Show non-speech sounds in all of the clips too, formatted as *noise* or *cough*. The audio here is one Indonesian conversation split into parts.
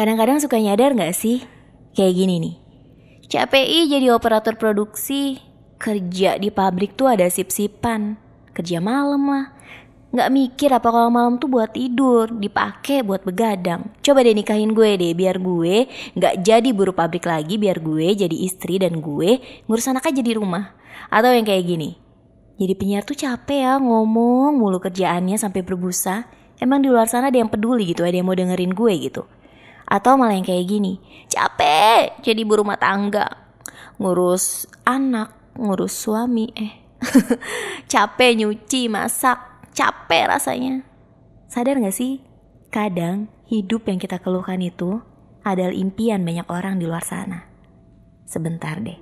Kadang-kadang suka nyadar gak sih? Kayak gini nih. CPI jadi operator produksi, kerja di pabrik tuh ada sip-sipan. Kerja malam lah. Gak mikir apa kalau malam tuh buat tidur, dipakai buat begadang. Coba deh nikahin gue deh, biar gue gak jadi buruh pabrik lagi, biar gue jadi istri dan gue ngurus anak aja di rumah. Atau yang kayak gini, jadi penyiar tuh capek ya ngomong mulu kerjaannya sampai berbusa. Emang di luar sana ada yang peduli gitu, ada yang mau dengerin gue gitu. Atau malah yang kayak gini, capek jadi ibu rumah tangga. Ngurus anak, ngurus suami, eh. *laughs* capek nyuci, masak, capek rasanya. Sadar gak sih? Kadang hidup yang kita keluhkan itu adalah impian banyak orang di luar sana. Sebentar deh.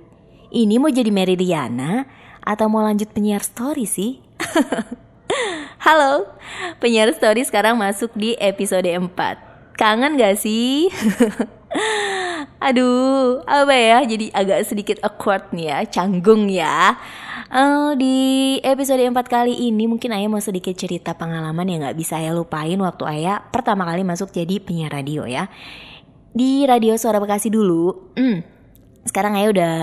Ini mau jadi Meridiana atau mau lanjut penyiar story sih? *laughs* Halo, penyiar story sekarang masuk di episode 4 Kangen gak sih? *laughs* Aduh, apa ya? Jadi agak sedikit awkward nih ya, canggung ya. Uh, di episode 4 kali ini mungkin Ayah mau sedikit cerita pengalaman yang gak bisa Ayah lupain waktu Ayah pertama kali masuk jadi penyiar radio ya. Di radio Suara Bekasi dulu, hmm, sekarang Ayah udah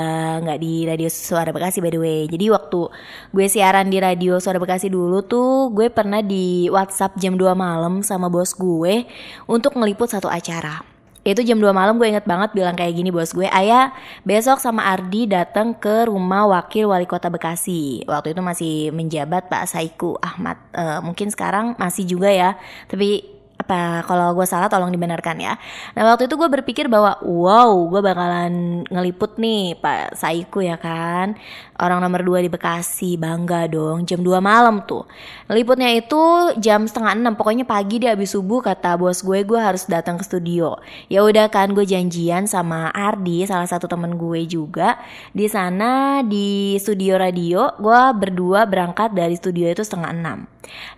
nggak di radio Suara Bekasi by the way. Jadi waktu gue siaran di radio Suara Bekasi dulu tuh gue pernah di WhatsApp jam 2 malam sama bos gue untuk ngeliput satu acara. Itu jam 2 malam gue inget banget bilang kayak gini bos gue, "Ayah, besok sama Ardi datang ke rumah wakil wali kota Bekasi." Waktu itu masih menjabat Pak Saiku Ahmad. Uh, mungkin sekarang masih juga ya, tapi apa kalau gue salah tolong dibenarkan ya. Nah waktu itu gue berpikir bahwa wow gue bakalan ngeliput nih Pak Saiku ya kan orang nomor 2 di Bekasi bangga dong jam 2 malam tuh. Ngeliputnya itu jam setengah enam pokoknya pagi dia habis subuh kata bos gue gue harus datang ke studio. Ya udah kan gue janjian sama Ardi salah satu temen gue juga di sana di studio radio gue berdua berangkat dari studio itu setengah enam.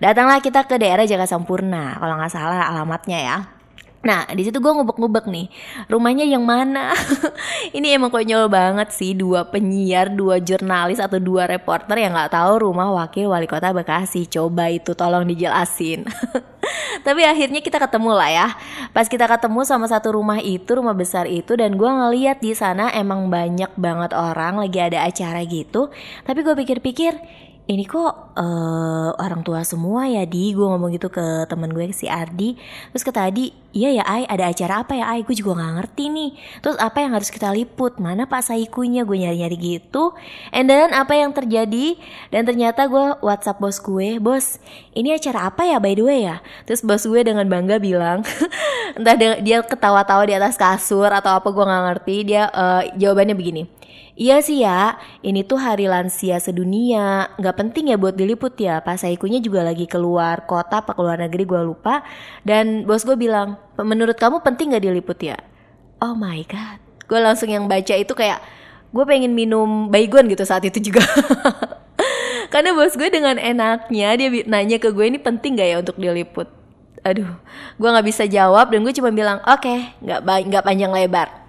Datanglah kita ke daerah Jakarta Sampurna kalau nggak salah alamatnya ya. Nah, di situ gue ngubek-ngubek nih, rumahnya yang mana? *laughs* Ini emang konyol banget sih, dua penyiar, dua jurnalis atau dua reporter yang nggak tahu rumah wakil wali kota Bekasi. Coba itu tolong dijelasin. *laughs* Tapi akhirnya kita ketemu lah ya. Pas kita ketemu sama satu rumah itu, rumah besar itu, dan gue ngeliat di sana emang banyak banget orang lagi ada acara gitu. Tapi gue pikir-pikir, ini kok uh, orang tua semua ya di? Gue ngomong gitu ke temen gue si Ardi. Terus kata Adi iya ya Ai ada acara apa ya Ai? Gue juga nggak ngerti nih. Terus apa yang harus kita liput? Mana Pak Saikunya? Gue nyari-nyari gitu. And then apa yang terjadi? Dan ternyata gue WhatsApp bos gue bos ini acara apa ya by the way ya? Terus bos gue dengan bangga bilang *laughs* entah dia ketawa-tawa di atas kasur atau apa gue nggak ngerti. Dia uh, jawabannya begini Iya sih ya, ini tuh hari lansia sedunia. Gak penting ya buat diliput ya. Pas Saikunya juga lagi keluar kota apa keluar negeri gue lupa. Dan bos gue bilang, menurut kamu penting gak diliput ya? Oh my god. Gue langsung yang baca itu kayak, gue pengen minum baygon gitu saat itu juga. *laughs* Karena bos gue dengan enaknya dia nanya ke gue ini penting gak ya untuk diliput. Aduh, gue gak bisa jawab dan gue cuma bilang oke, okay, nggak nggak panjang lebar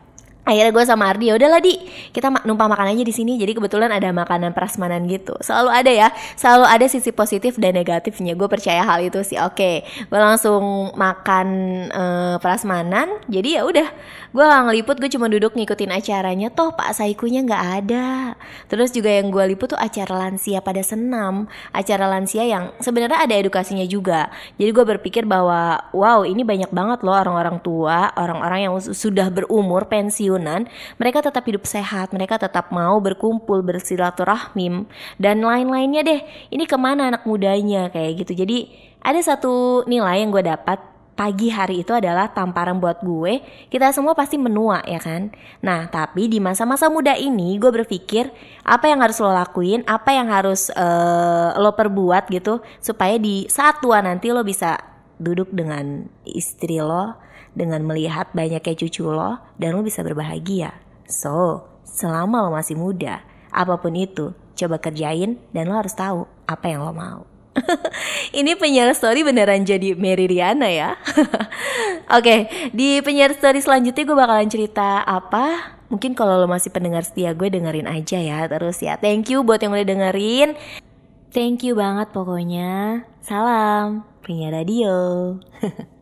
akhirnya gue sama Ardi ya udahlah di. Kita numpang makan aja di sini. Jadi kebetulan ada makanan prasmanan gitu. Selalu ada ya. Selalu ada sisi positif dan negatifnya. Gue percaya hal itu sih. Oke. Gue langsung makan uh, prasmanan. Jadi ya udah. Gue gak ngeliput gue cuma duduk ngikutin acaranya. Toh Pak Saikunya nggak ada. Terus juga yang gue liput tuh acara lansia pada senam. Acara lansia yang sebenarnya ada edukasinya juga. Jadi gue berpikir bahwa wow ini banyak banget loh orang-orang tua orang-orang yang sudah berumur pensiun keturunan, mereka tetap hidup sehat, mereka tetap mau berkumpul, bersilaturahmi, dan lain-lainnya deh. Ini ke mana anak mudanya kayak gitu. Jadi ada satu nilai yang gue dapat pagi hari itu adalah tamparan buat gue. Kita semua pasti menua ya kan. Nah tapi di masa-masa muda ini gue berpikir apa yang harus lo lakuin, apa yang harus uh, lo perbuat gitu supaya di saat tua nanti lo bisa duduk dengan istri lo dengan melihat banyaknya cucu lo dan lo bisa berbahagia. So, selama lo masih muda, apa pun itu, coba kerjain dan lo harus tahu apa yang lo mau. *laughs* Ini penyiar story beneran jadi Mary Riana ya. *laughs* Oke, okay, di penyiar story selanjutnya gue bakalan cerita apa? Mungkin kalau lo masih pendengar setia gue dengerin aja ya terus ya. Thank you buat yang udah dengerin. Thank you banget pokoknya. Salam, penyiar radio. *laughs*